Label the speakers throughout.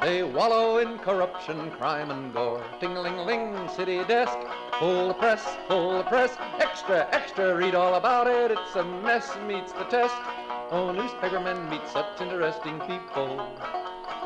Speaker 1: They wallow in corruption, crime, and gore. Ting-ling-ling, city desk, full the press, full the press. Extra, extra, read all about it. It's a mess, meets the test. Oh, newspapermen meet such interesting people.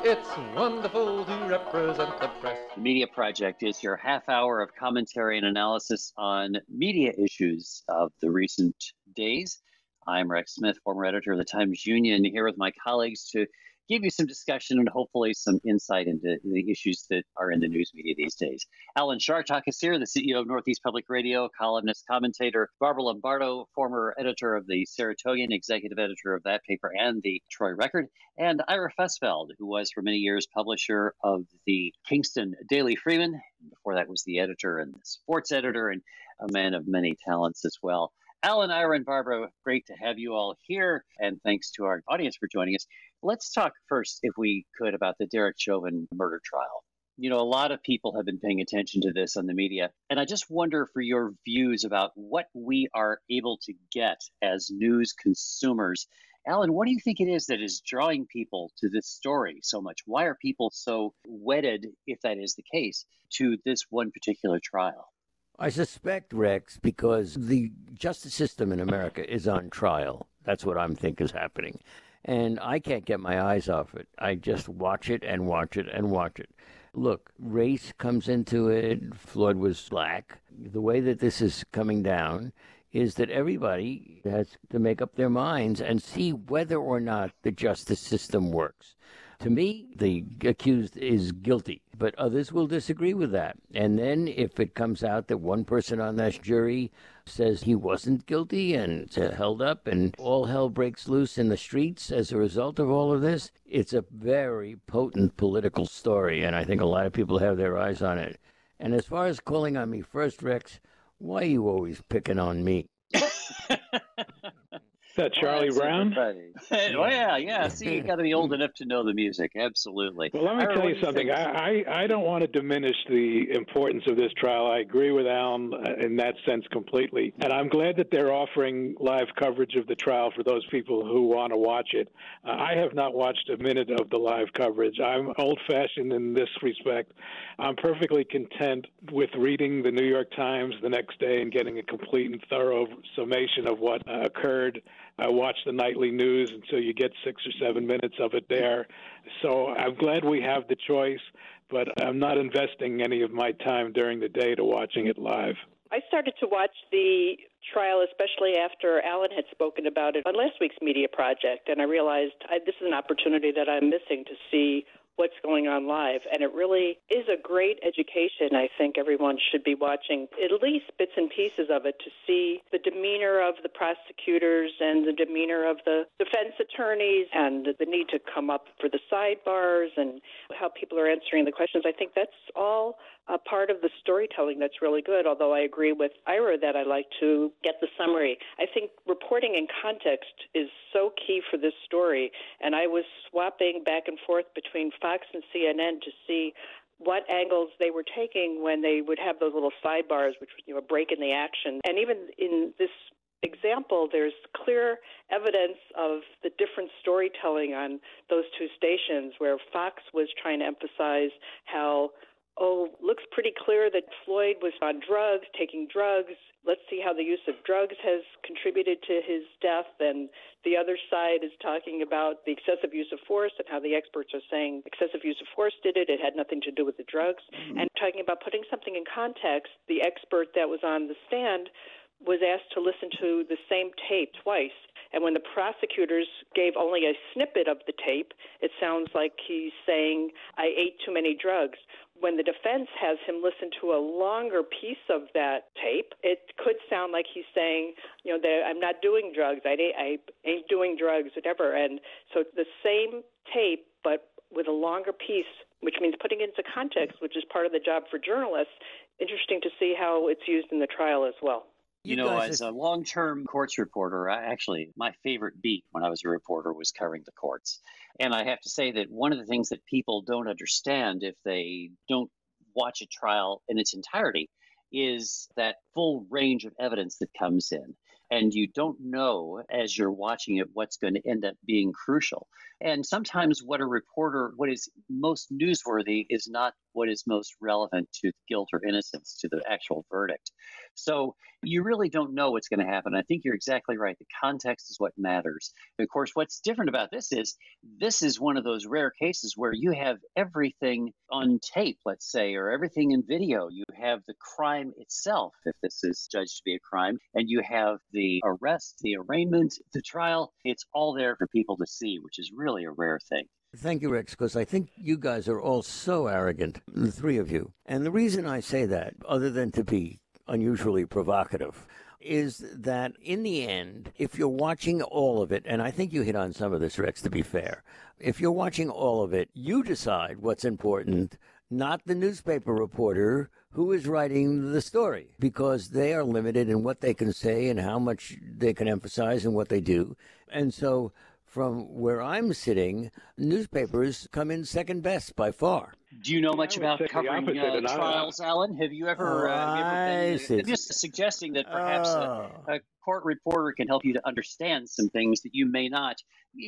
Speaker 1: It's wonderful to represent the press.
Speaker 2: The Media Project is your half hour of commentary and analysis on media issues of the recent days. I'm Rex Smith, former editor of the Times Union, here with my colleagues to give you some discussion and hopefully some insight into the issues that are in the news media these days. Alan Chartock is here, the CEO of Northeast Public Radio, columnist, commentator. Barbara Lombardo, former editor of the Saratogian, executive editor of that paper and the Troy Record. And Ira Fusfeld, who was for many years publisher of the Kingston Daily Freeman. Before that was the editor and the sports editor and a man of many talents as well. Alan, Ira, and Barbara, great to have you all here. And thanks to our audience for joining us. Let's talk first, if we could, about the Derek Chauvin murder trial. You know, a lot of people have been paying attention to this on the media. And I just wonder for your views about what we are able to get as news consumers. Alan, what do you think it is that is drawing people to this story so much? Why are people so wedded, if that is the case, to this one particular trial?
Speaker 3: I suspect, Rex, because the justice system in America is on trial. That's what I'm think is happening. And I can't get my eyes off it. I just watch it and watch it and watch it. Look, race comes into it. Floyd was black. The way that this is coming down is that everybody has to make up their minds and see whether or not the justice system works. To me, the accused is guilty, but others will disagree with that. And then if it comes out that one person on that jury says he wasn't guilty and held up and all hell breaks loose in the streets as a result of all of this, it's a very potent political story. And I think a lot of people have their eyes on it. And as far as calling on me first, Rex, why are you always picking on me?
Speaker 4: Is that Charlie
Speaker 2: Well,
Speaker 4: Brown?
Speaker 2: that's oh, yeah, yeah. See, you got to be old enough to know the music. Absolutely.
Speaker 4: Well, let me
Speaker 2: Ira,
Speaker 4: tell you something. I, I, I don't want to diminish the importance of this trial. I agree with Alan uh, in that sense completely. And I'm glad that they're offering live coverage of the trial for those people who want to watch it. Uh, I have not watched a minute of the live coverage. I'm old fashioned in this respect. I'm perfectly content with reading the New York Times the next day and getting a complete and thorough summation of what uh, occurred. I watch the nightly news until you get six or seven minutes of it there. So I'm glad we have the choice, but I'm not investing any of my time during the day to watching it live.
Speaker 5: I started to watch the trial, especially after Alan had spoken about it on last week's media project, and I realized I, this is an opportunity that I'm missing to see what's going on live. And it really is a great education. I think everyone should be watching at least bits and pieces of it to see the demeanor of the prosecutors and the demeanor of the defense attorneys and the need to come up for the sidebars and how people are answering the questions. I think that's all a part of the storytelling that's really good. Although I agree with Ira that I like to get the summary. I think reporting in context is so key for this story. And I was swapping back and forth between Fox and CNN to see what angles they were taking when they would have those little sidebars, which was you know a break in the action. And even in this example, there's clear evidence of the different storytelling on those two stations, where Fox was trying to emphasize how oh, looks pretty clear that Floyd was on drugs, taking drugs. Let's see how the use of drugs has contributed to his death. And the other side is talking about the excessive use of force and how the experts are saying excessive use of force did it. It had nothing to do with the drugs. Mm-hmm. And talking about putting something in context, the expert that was on the stand was asked to listen to the same tape twice. And when the prosecutors gave only a snippet of the tape, it sounds like he's saying, I ate too many drugs when the defense has him listen to a longer piece of that tape, it could sound like he's saying, you know, I'm not doing drugs. I ain't, I ain't doing drugs, whatever. And so the same tape, but with a longer piece which means putting it into context, which is part of the job for journalists. Interesting to see how it's used in the trial as well.
Speaker 2: You, you know, as are... a long term courts reporter, I actually, my favorite beat when I was a reporter was covering the courts. And I have to say that one of the things that people don't understand if they don't watch a trial in its entirety is that full range of evidence that comes in and you don't know as you're watching it what's going to end up being crucial. And sometimes what a reporter, what is most newsworthy, is not what is most relevant to guilt or innocence, to the actual verdict. So you really don't know what's going to happen. I think you're exactly right. The context is what matters. of course, what's different about this is this is one of those rare cases where you have everything on tape, let's say, or everything in video. You have the crime itself, if this is judged to be a crime, and you have the arrest, the arraignment, the trial. It's all there for people to see, which is really a rare thing.
Speaker 3: Thank you, Rex, because I think you guys are all so arrogant, the three of you. And the reason I say that, other than to be unusually provocative, is that in the end, if you're watching all of it, and I think you hit on some of this, Rex, to be fair, if you're watching all of it, you decide what's important, not the newspaper reporter who is writing the story, because they are limited in what they can say and how much they can emphasize and what they do. And so from where I'm sitting, newspapers come in second best by far.
Speaker 2: Do you know much about covering uh, trials, Alan? Have you ever, uh, have you ever been, I'm just suggesting that perhaps oh. a, a court reporter can help you to understand some things that you may not,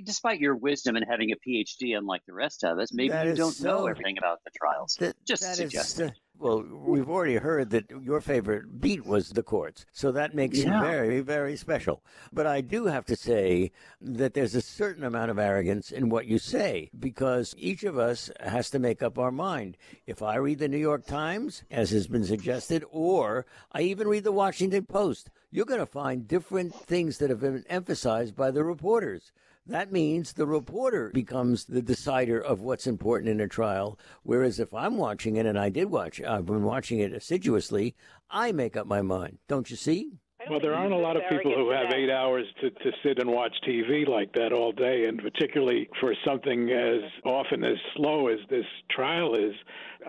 Speaker 2: despite your wisdom and having a PhD, unlike the rest of us. Maybe that you don't so, know everything about the trials. That, just that suggesting. Is, uh,
Speaker 3: well, we've already heard that your favorite beat was the courts, so that makes yeah. you very, very special. But I do have to say that there's a certain amount of arrogance in what you say because each of us has to make up our mind. If I read the New York Times, as has been suggested, or I even read the Washington Post, you're going to find different things that have been emphasized by the reporters. That means the reporter becomes the decider of what's important in a trial. Whereas if I'm watching it, and I did watch, I've been watching it assiduously, I make up my mind. Don't you see?
Speaker 4: Well, there aren't a lot of people who have eight hours to, to sit and watch TV like that all day, and particularly for something as often as slow as this trial is.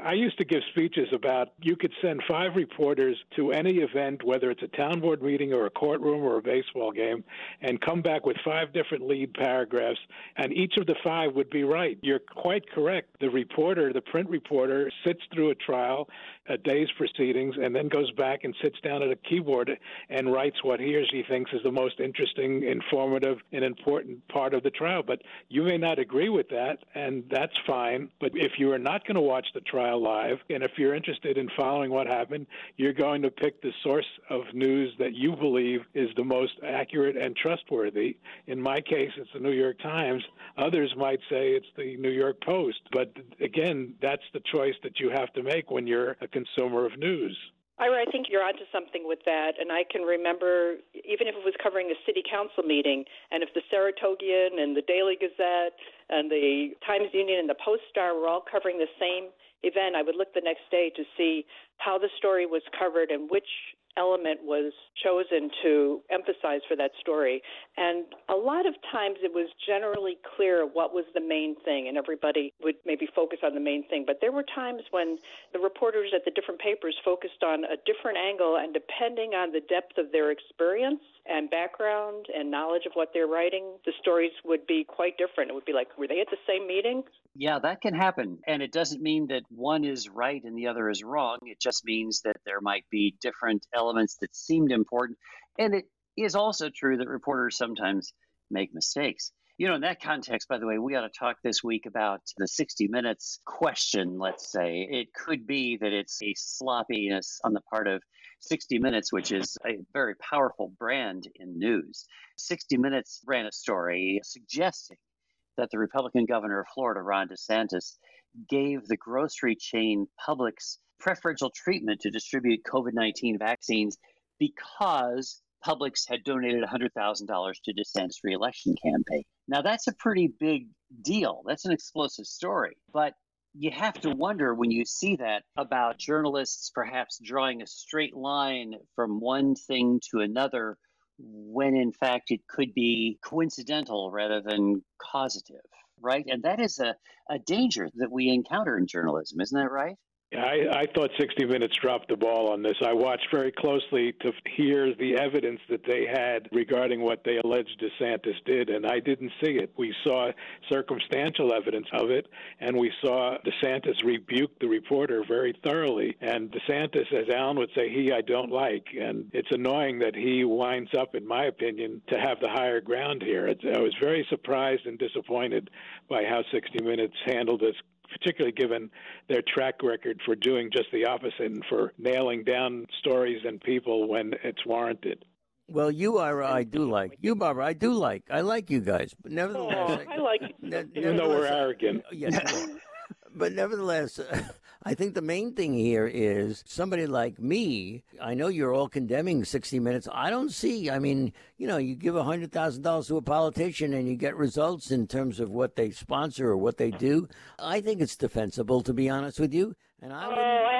Speaker 4: I used to give speeches about you could send five reporters to any event, whether it's a town board meeting or a courtroom or a baseball game, and come back with five different lead paragraphs, and each of the five would be right. You're quite correct. The reporter, the print reporter, sits through a trial, a day's proceedings, and then goes back and sits down at a keyboard and writes what he or she thinks is the most interesting, informative, and important part of the trial. But you may not agree with that, and that's fine. But if you are not going to watch the trial, trial live. And if you're interested in following what happened, you're going to pick the source of news that you believe is the most accurate and trustworthy. In my case, it's the New York Times. Others might say it's the New York Post. But again, that's the choice that you have to make when you're a consumer of news.
Speaker 5: Ira, I think you're onto something with that. And I can remember, even if it was covering a city council meeting, and if the Saratogian and the Daily Gazette and the Times Union and the Post Star were all covering the same event, I would look the next day to see how the story was covered and which element was chosen to emphasize for that story. And a lot of times it was generally clear what was the main thing, and everybody would maybe focus on the main thing. But there were times when the reporters at the different papers focused on a different angle, and depending on the depth of their experience, and background and knowledge of what they're writing, the stories would be quite different. It would be like, were they at the same meeting?
Speaker 2: Yeah, that can happen. And it doesn't mean that one is right and the other is wrong. It just means that there might be different elements that seemed important. And it is also true that reporters sometimes make mistakes. You know, in that context, by the way, we ought to talk this week about the 60 Minutes question, let's say. It could be that it's a sloppiness on the part of 60 Minutes, which is a very powerful brand in news. 60 Minutes ran a story suggesting that the Republican governor of Florida, Ron DeSantis, gave the grocery chain Publix preferential treatment to distribute COVID 19 vaccines because Publix had donated $100,000 to DeSantis' reelection campaign. Now, that's a pretty big deal. That's an explosive story. But you have to wonder when you see that about journalists perhaps drawing a straight line from one thing to another when in fact it could be coincidental rather than causative. right? And that is a, a danger that we encounter in journalism, isn't that right?
Speaker 4: I, I thought 60 Minutes dropped the ball on this. I watched very closely to hear the evidence that they had regarding what they alleged DeSantis did, and I didn't see it. We saw circumstantial evidence of it, and we saw DeSantis rebuke the reporter very thoroughly. And DeSantis, as Alan would say, he I don't like. And it's annoying that he winds up, in my opinion, to have the higher ground here. It's, I was very surprised and disappointed by how 60 Minutes handled this particularly given their track record for doing just the opposite and for nailing down stories and people when it's warranted.
Speaker 3: Well, you are. I do like you, Barbara. I do like. I like you guys, but nevertheless,
Speaker 5: oh, I like.
Speaker 4: Ne- Even though we're arrogant.
Speaker 3: Yes, but nevertheless, I think the main thing here is somebody like me. I know you're all condemning 60 Minutes. I don't see. I mean, you know, you give $100,000 to a politician and you get results in terms of what they sponsor or what they do. I think it's defensible, to be honest with you. And I
Speaker 5: oh,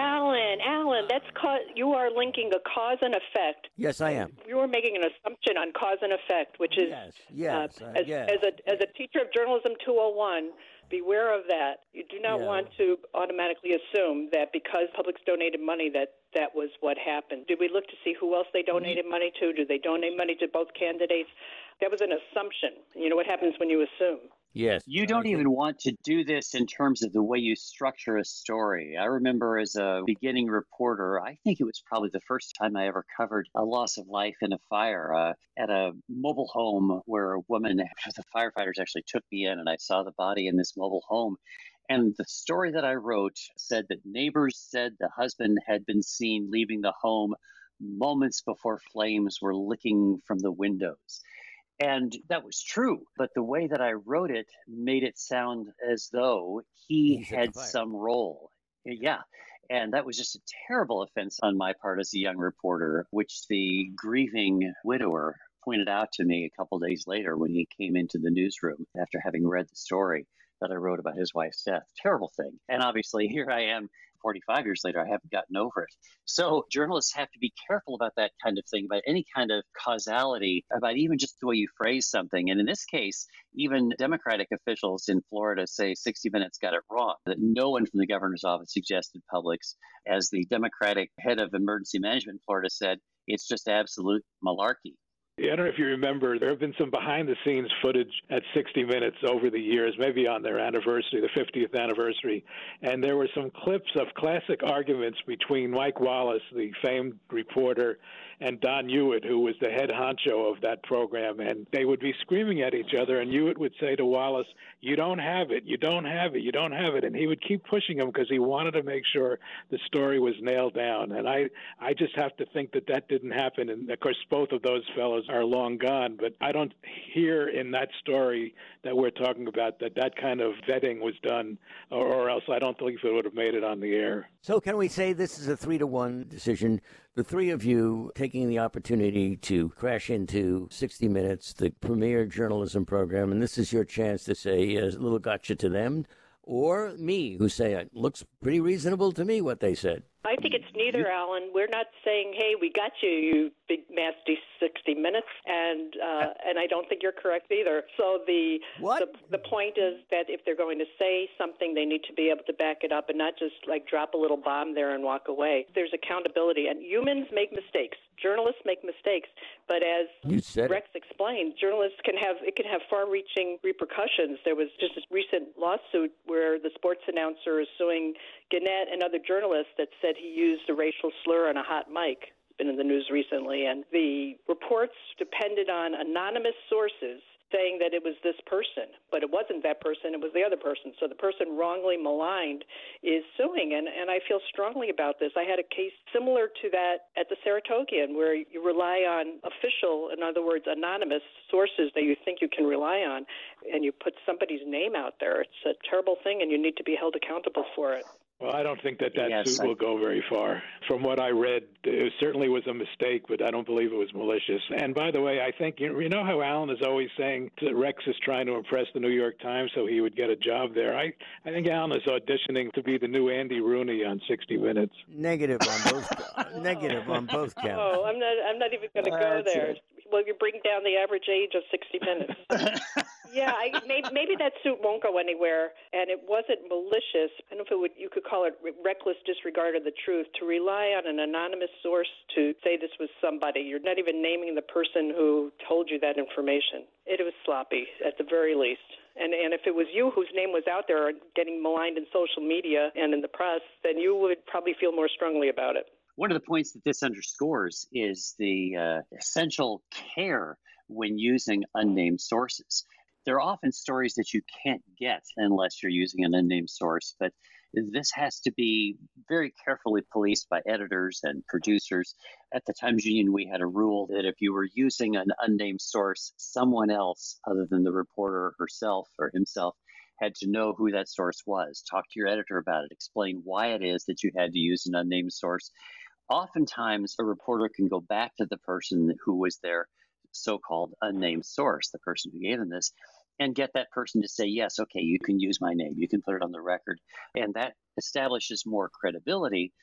Speaker 5: That's cause you are linking a cause and effect.
Speaker 3: Yes, I am.
Speaker 5: You are making an assumption on cause and effect, which is
Speaker 3: yes, yes,
Speaker 5: uh,
Speaker 3: uh,
Speaker 5: as,
Speaker 3: yes.
Speaker 5: as a as a teacher of journalism 201 beware of that. You do not
Speaker 3: Yeah.
Speaker 5: want to automatically assume that because Publix donated money that that was what happened. Did we look to see who else they donated money to? Do they donate money to both candidates? That was an assumption. You know what happens when you assume?
Speaker 3: Yes.
Speaker 2: You don't even want to do this in terms of the way you structure a story. I remember as a beginning reporter, I think it was probably the first time I ever covered a loss of life in a fire uh, at a mobile home where a woman, the firefighters actually took me in and I saw the body in this mobile home. And the story that I wrote said that neighbors said the husband had been seen leaving the home moments before flames were licking from the windows. And that was true. But the way that I wrote it made it sound as though he had some role. Yeah. And that was just a terrible offense on my part as a young reporter, which the grieving widower pointed out to me a couple days later when he came into the newsroom after having read the story that I wrote about his wife's death. Terrible thing. And obviously, here I am 45 years later, I haven't gotten over it. So journalists have to be careful about that kind of thing, about any kind of causality, about even just the way you phrase something. And in this case, even Democratic officials in Florida say 60 Minutes got it wrong, that no one from the governor's office suggested Publix. As the Democratic head of emergency management in Florida said, it's just absolute malarkey.
Speaker 4: I don't know if you remember, there have been some behind the scenes footage at 60 Minutes over the years, maybe on their anniversary, the 50th anniversary. And there were some clips of classic arguments between Mike Wallace, the famed reporter, and Don Hewitt, who was the head honcho of that program. And they would be screaming at each other, and Hewitt would say to Wallace, You don't have it, you don't have it, you don't have it. And he would keep pushing him because he wanted to make sure the story was nailed down. And I, I just have to think that that didn't happen. And of course, both of those fellows are long gone, but I don't hear in that story that we're talking about that that kind of vetting was done, or, or else I don't think it would have made it on the air.
Speaker 3: So, can we say this is a three to one decision? The three of you taking the opportunity to crash into 60 Minutes, the premier journalism program, and this is your chance to say a little gotcha to them, or me, who say it looks pretty reasonable to me what they said.
Speaker 5: I think it's neither, Alan. We're not saying, "Hey, we got you, you big nasty 60 minutes," and uh, and I don't think you're correct either. So the, the the point is that if they're going to say something, they need to be able to back it up and not just like drop a little bomb there and walk away. There's accountability, and humans make mistakes. Journalists make mistakes, but as
Speaker 3: You said it.
Speaker 5: Rex explained, journalists can have it can have far-reaching repercussions. There was just a recent lawsuit where the sports announcer is suing Gannett and other journalists that said he used a racial slur on a hot mic. It's been in the news recently, and the reports depended on anonymous sources saying that it was this person, but it wasn't that person, it was the other person. So the person wrongly maligned is suing, and, and I feel strongly about this. I had a case similar to that at the Saratogian where you rely on official, in other words, anonymous sources that you think you can rely on, and you put somebody's name out there. It's a terrible thing, and you need to be held accountable for it.
Speaker 4: Well, I don't think that that
Speaker 2: Yes,
Speaker 4: suit
Speaker 2: I-
Speaker 4: will go very far. From what I read, it certainly was a mistake, but I don't believe it was malicious. And by the way, I think you you know how Alan is always saying that Rex is trying to impress the New York Times so he would get a job there. I I think Alan is auditioning to be the new Andy Rooney on 60 Minutes.
Speaker 3: Negative on both. negative on both counts.
Speaker 5: Oh, I'm not. I'm not even going to go there.
Speaker 2: it.
Speaker 5: Well, you bring down the average age of 60 minutes. yeah, I, maybe, maybe that suit won't go anywhere, and it wasn't malicious. I don't know if it would, you could call it reckless disregard of the truth to rely on an anonymous source to say this was somebody. You're not even naming the person who told you that information. It was sloppy, at the very least. And and if it was you whose name was out there getting maligned in social media and in the press, then you would probably feel more strongly about it.
Speaker 2: One of the points that this underscores is the uh, essential care when using unnamed sources. There are often stories that you can't get unless you're using an unnamed source, but this has to be very carefully policed by editors and producers. At the Times Union, we had a rule that if you were using an unnamed source, someone else other than the reporter herself or himself had to know who that source was. Talk to your editor about it, explain why it is that you had to use an unnamed source. Oftentimes, a reporter can go back to the person who was their so called unnamed source, the person who gave them this, and get that person to say, yes, okay, you can use my name, you can put it on the record. And that establishes more credibility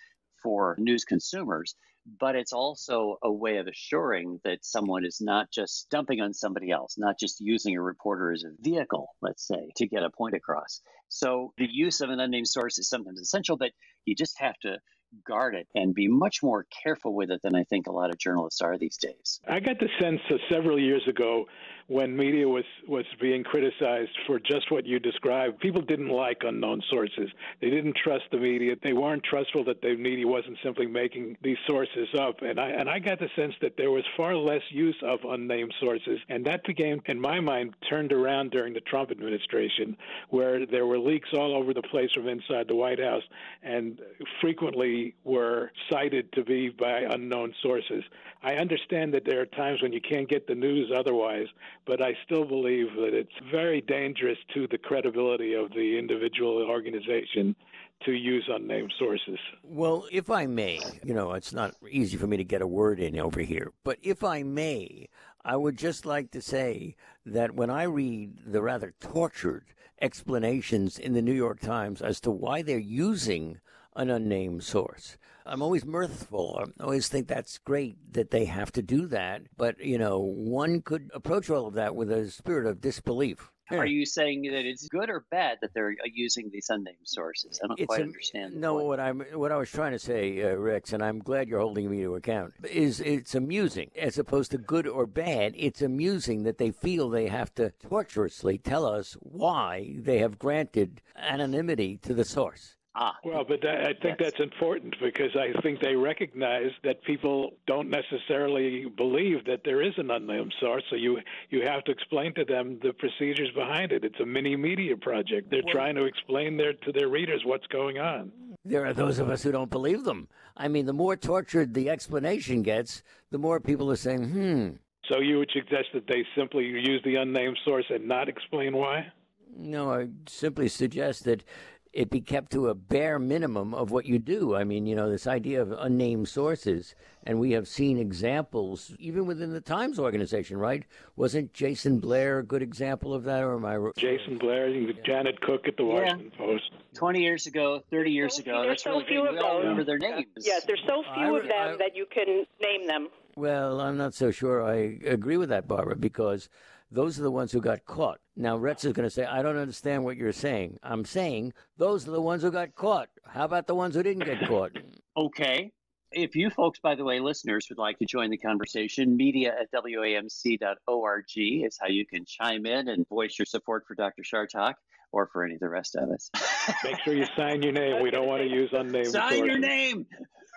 Speaker 2: for news consumers. But it's also a way of assuring that someone is not just dumping on somebody else, not just using a reporter as a vehicle, let's say, to get a point across. So the use of an unnamed source is sometimes essential, but you just have to guard it and be much more careful with it than I think a lot of journalists are these days.
Speaker 4: I got the sense several years ago when media was was being criticized for just what you described. People didn't like unknown sources. They didn't trust the media. They weren't trustful that the media wasn't simply making these sources up. And I and I got the sense that there was far less use of unnamed sources, and that became, in my mind, turned around during the Trump administration, where there were leaks all over the place from inside the White House, and frequently were cited to be by unknown sources. I understand that there are times when you can't get the news otherwise, but I still believe that it's very dangerous to the credibility of the individual organization to use unnamed sources.
Speaker 3: Well, if I may, you know, it's not easy for me to get a word in over here, but if I may, I would just like to say that when I read the rather tortured explanations in the New York Times as to why they're using an unnamed source, I'm always mirthful. I always think that's great that they have to do that. But, you know, one could approach all of that with a spirit of disbelief.
Speaker 2: Are you saying that it's good or bad that they're uh, using these unnamed sources? I don't
Speaker 3: it's
Speaker 2: quite
Speaker 3: a,
Speaker 2: understand.
Speaker 3: No, what I'm what I was trying to say, uh, Rex, and I'm glad you're holding me to account. Is it's amusing as opposed to good or bad. It's amusing that they feel they have to tortuously tell us why they have granted anonymity to the source.
Speaker 2: Ah.
Speaker 4: Well, but that, I think yes. that's important because I think they recognize that people don't necessarily believe that there is an unnamed source. So you you have to explain to them the procedures behind it. It's a mini media project. They're well, trying to explain their to their readers what's going on.
Speaker 3: There are those of us who don't believe them. I mean, the more tortured the explanation gets, the more people are saying, "Hmm."
Speaker 4: So you would suggest that they simply use the unnamed source and not explain why?
Speaker 3: No, I simply suggest that it be kept to a bare minimum of what you do. I mean, you know, this idea of unnamed sources, and we have seen examples even within the Times organization, right? Wasn't Jason Blair a good example of that, or am I?
Speaker 4: Jason Blair, yeah. Janet Cooke at the Washington yeah. Post.
Speaker 2: Twenty years ago, thirty years
Speaker 5: so,
Speaker 2: ago. That's
Speaker 5: so
Speaker 2: really
Speaker 5: few
Speaker 2: we
Speaker 5: all
Speaker 2: remember their names.
Speaker 5: Yes, there's so few I, of them I, that you can name them.
Speaker 3: Well, I'm not so sure I agree with that, Barbara, because those are the ones who got caught. Now, Rex is going to say, I don't understand what you're saying. I'm saying those are the ones who got caught. How about the ones who didn't get caught?
Speaker 2: Okay. If you folks, by the way, listeners, would like to join the conversation, media at wamc.org is how you can chime in and voice your support for Dr. Chartock or for any of the rest of us.
Speaker 4: Make sure you sign your name. We don't want to use unnamed
Speaker 2: Sign
Speaker 4: sources.
Speaker 2: your name.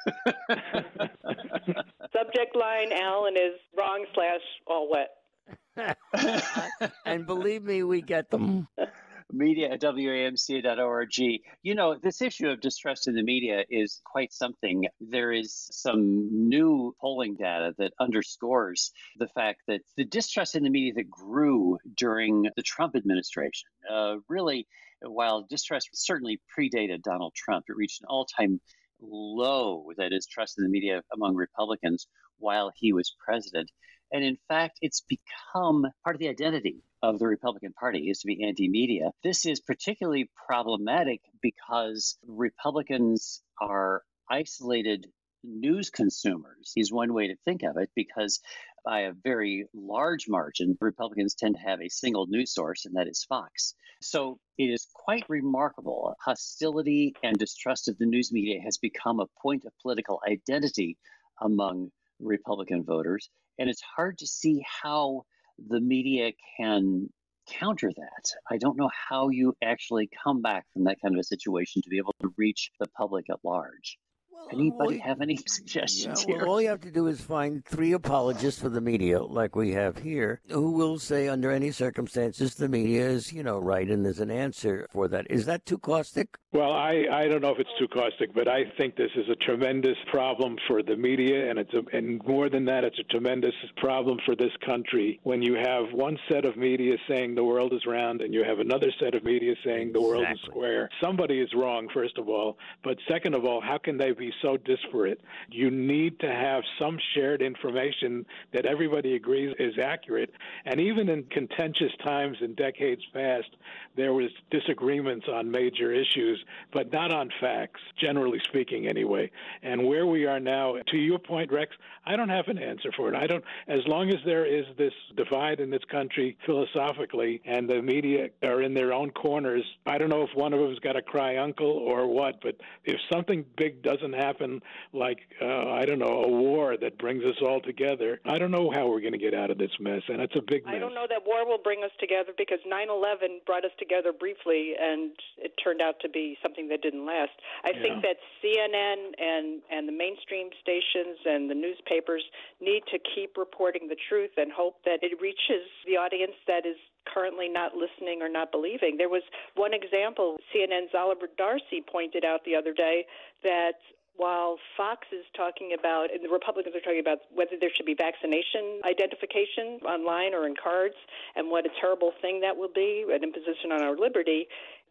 Speaker 5: Subject line Alan is wrong slash all wet.
Speaker 3: and believe me, we get them.
Speaker 2: Media at WAMC.org. You know, this issue of distrust in the media is quite something. There is some new polling data that underscores the fact that the distrust in the media that grew during the Trump administration, uh, really, while distrust certainly predated Donald Trump, it reached an all time low that is trust in the media among Republicans while he was president. And in fact, it's become part of the identity of the Republican Party is to be anti media. This is particularly problematic because Republicans are isolated news consumers is one way to think of it because by a very large margin, Republicans tend to have a single news source, and that is Fox. So it is quite remarkable. Hostility and distrust of the news media has become a point of political identity among Republican voters. And it's hard to see how the media can counter that. I don't know how you actually come back from that kind of a situation to be able to reach the public at large. Anybody have any suggestions
Speaker 3: yeah,
Speaker 2: here?
Speaker 3: Well, all you have to do is find three apologists for the media, like we have here, who will say, under any circumstances, the media is, you know, right, and there's an answer for that. Is that too caustic?
Speaker 4: Well, I, I don't know if it's too caustic, but I think this is a tremendous problem for the media, and it's a, and more than that, it's a tremendous problem for this country. When you have one set of media saying the world is round, and you have another set of media saying the world is square, somebody is wrong, first of all. But second of all, how can they be so disparate? You need to have some shared information that everybody agrees is accurate. And even in contentious times in decades past, there was disagreements on major issues but not on facts, generally speaking, anyway. And where we are now, to your point, Rex, I don't have an answer for it. I don't, as long as there is this divide in this country philosophically and the media are in their own corners, I don't know if one of them's got to cry uncle or what, but if something big doesn't happen, like, uh, I don't know, a war that brings us all together, I don't know how we're going to get out of this mess. And it's a big mess.
Speaker 5: I don't know that war will bring us together because 9 11 brought us together briefly and it turned out to be something that didn't last. I yeah. think that CNN and and the mainstream stations and the newspapers need to keep reporting the truth and hope that it reaches the audience that is currently not listening or not believing. There was one example CNN's Oliver Darcy pointed out the other day that while Fox is talking about, and the Republicans are talking about whether there should be vaccination identification online or in cards, and what a terrible thing that will be, an imposition on our liberty.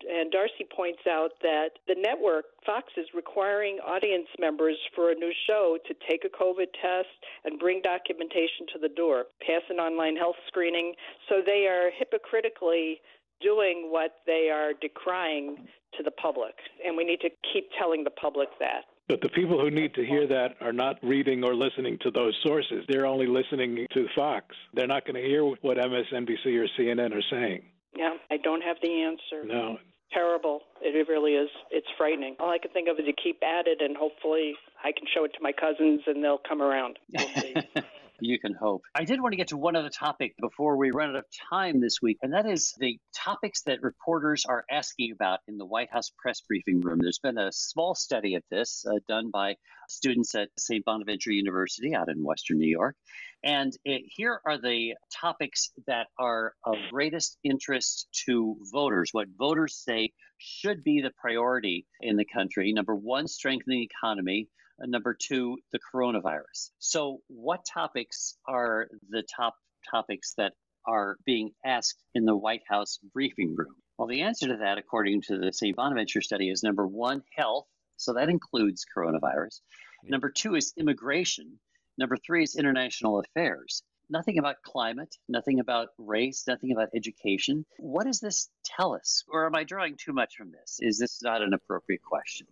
Speaker 5: And Darcy points out that the network, Fox, is requiring audience members for a new show to take a COVID test and bring documentation to the door, pass an online health screening. So they are hypocritically doing what they are decrying to the public. And we need to keep telling the public that.
Speaker 4: But the people who need to hear that are not reading or listening to those sources. They're only listening to Fox. They're not going to hear what MSNBC or CNN are saying.
Speaker 5: Yeah, I don't have the answer.
Speaker 4: No.
Speaker 5: Terrible. It really is. It's frightening. All I can think of is to keep at it, and hopefully I can show it to my cousins and they'll come around. We'll
Speaker 2: you can hope. I did want to get to one other topic before we run out of time this week, and that is the topics that reporters are asking about in the White House press briefing room. There's been a small study of this uh, done by students at St. Bonaventure University out in Western New York. And it, here are the topics that are of greatest interest to voters, what voters say should be the priority in the country. Number one, strengthening the economy. Uh, number two, the coronavirus. So, what topics are the top topics that are being asked in the White House briefing room? Well, the answer to that, according to the St. Bonaventure study, is number one, health. So that includes coronavirus. Number two is immigration. Number three is international affairs. Nothing about climate, nothing about race, nothing about education. What does this tell us? Or am I drawing too much from this? Is this not an appropriate question?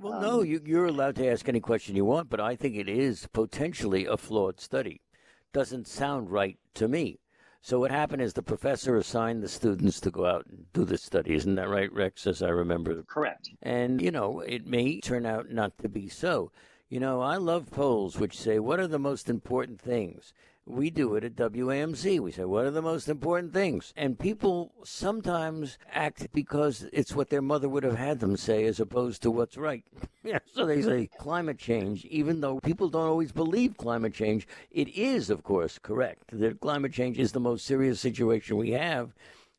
Speaker 3: Well, um, no, you, you're allowed to ask any question you want, but I think it is potentially a flawed study. Doesn't sound right to me. So what happened is the professor assigned the students to go out and do the study. Isn't that right, Rex? As I remember.
Speaker 2: Correct.
Speaker 3: And you know, it may turn out not to be so. You know, I love polls which say, "What are the most important things?" We do it at WAMC. We say, what are the most important things? And people sometimes act because it's what their mother would have had them say as opposed to what's right. yeah, so they say climate change, even though people don't always believe climate change. It is, of course, correct that climate change is the most serious situation we have.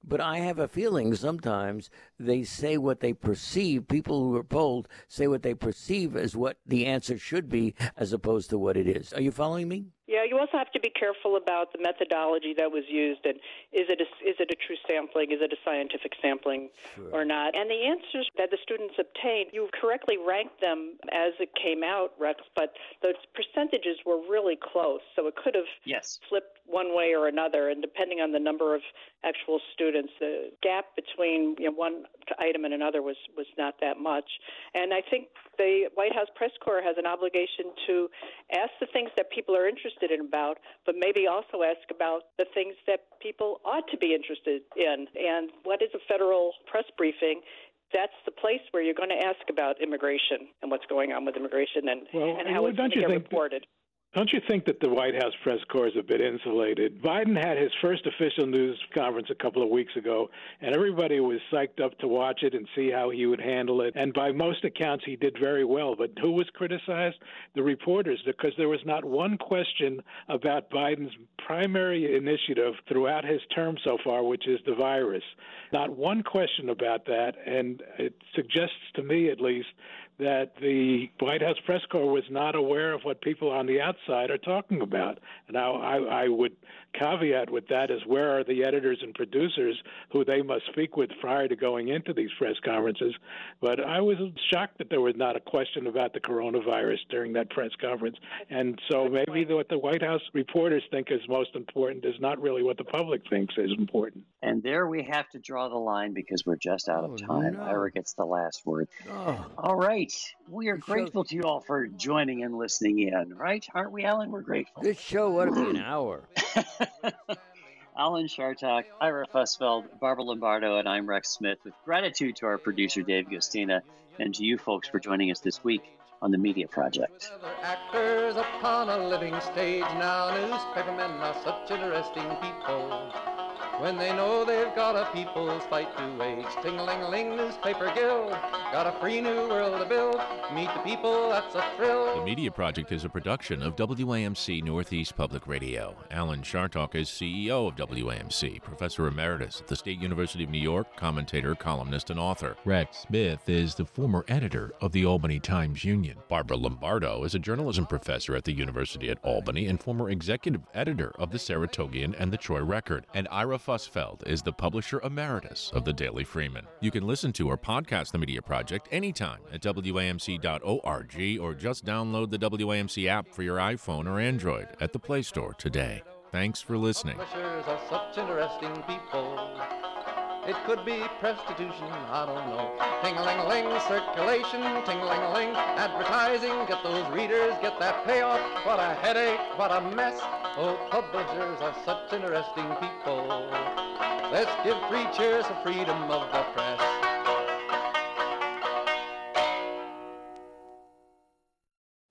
Speaker 3: But I have a feeling sometimes they say what they perceive, people who are polled say what they perceive as what the answer should be as opposed to what it is. Are you following me?
Speaker 5: Yeah, you also have to be careful about the methodology that was used, and is it a, is it a true sampling? Is it a scientific sampling sure. or not? And the answers that the students obtained, you correctly ranked them as it came out, Rex, but those percentages were really close, so it could have
Speaker 2: yes.
Speaker 5: flipped one way or another, and depending on the number of actual students, the gap between you know, one one item and another was was not that much. And I think the White House press corps has an obligation to ask the things that people are interested in about, but maybe also ask about the things that people ought to be interested in. And what is a federal press briefing? That's the place where you're going to ask about immigration and what's going on with immigration and,
Speaker 4: well,
Speaker 5: and how it's going to get reported.
Speaker 4: Don't you think that the White House press corps is a bit insulated? Biden had his first official news conference a couple of weeks ago, and everybody was psyched up to watch it and see how he would handle it. And by most accounts, he did very well. But who was criticized? The reporters, because there was not one question about Biden's primary initiative throughout his term so far, which is the virus. Not one question about that. And it suggests to me, at least, that the White House press corps was not aware of what people on the outside are talking about. And I, I, I would caveat with that is where are the editors and producers who they must speak with prior to going into these press conferences. But I was shocked that there was not a question about the coronavirus during that press conference. And so maybe what the White House reporters think is most important is not really what the public thinks is important.
Speaker 2: And there we have to draw the line because we're just out
Speaker 3: Oh,
Speaker 2: of time.
Speaker 3: no.
Speaker 2: Ira gets the last word.
Speaker 3: Oh,
Speaker 2: All right. We are grateful to you all for joining and listening in, right? Aren't we, Alan? We're grateful.
Speaker 3: this show ought to be an hour.
Speaker 2: Alan Chartock, Ira Fusfeld, Barbara Lombardo, and I'm Rex Smith with gratitude to our producer, Dave Gustina, and to you folks for joining us this week on the Media Project.
Speaker 1: Actors upon a living stage now. Newspapermen are such interesting people. When they know they've got a people's fight to wage, ting-a-ling-a-ling, newspaper guild, got a free new world to build. Meet the people, that's a thrill.
Speaker 6: The Media Project is a production of WAMC Northeast Public Radio. Alan Chartock is CEO of WAMC, Professor Emeritus at the State University of New York, commentator, columnist, and author. Rex Smith is the former editor of the Albany Times Union. Barbara Lombardo is a journalism professor at the University at Albany and former executive editor of the Saratogian and the Troy Record. And Ira Fusfeld is the publisher emeritus of the Daily Freeman. You can listen to or podcast the Media Project anytime at WAMC.org or just download the WAMC app for your iPhone or Android at the Play Store today. Thanks for listening.
Speaker 1: It could be prostitution, I don't know. Ting-a-ling-a-ling, circulation, ting-a-ling-a-ling, advertising, get those readers, get that payoff. What a headache, what a mess. Oh, publishers are such interesting people. Let's give three cheers for freedom of the press.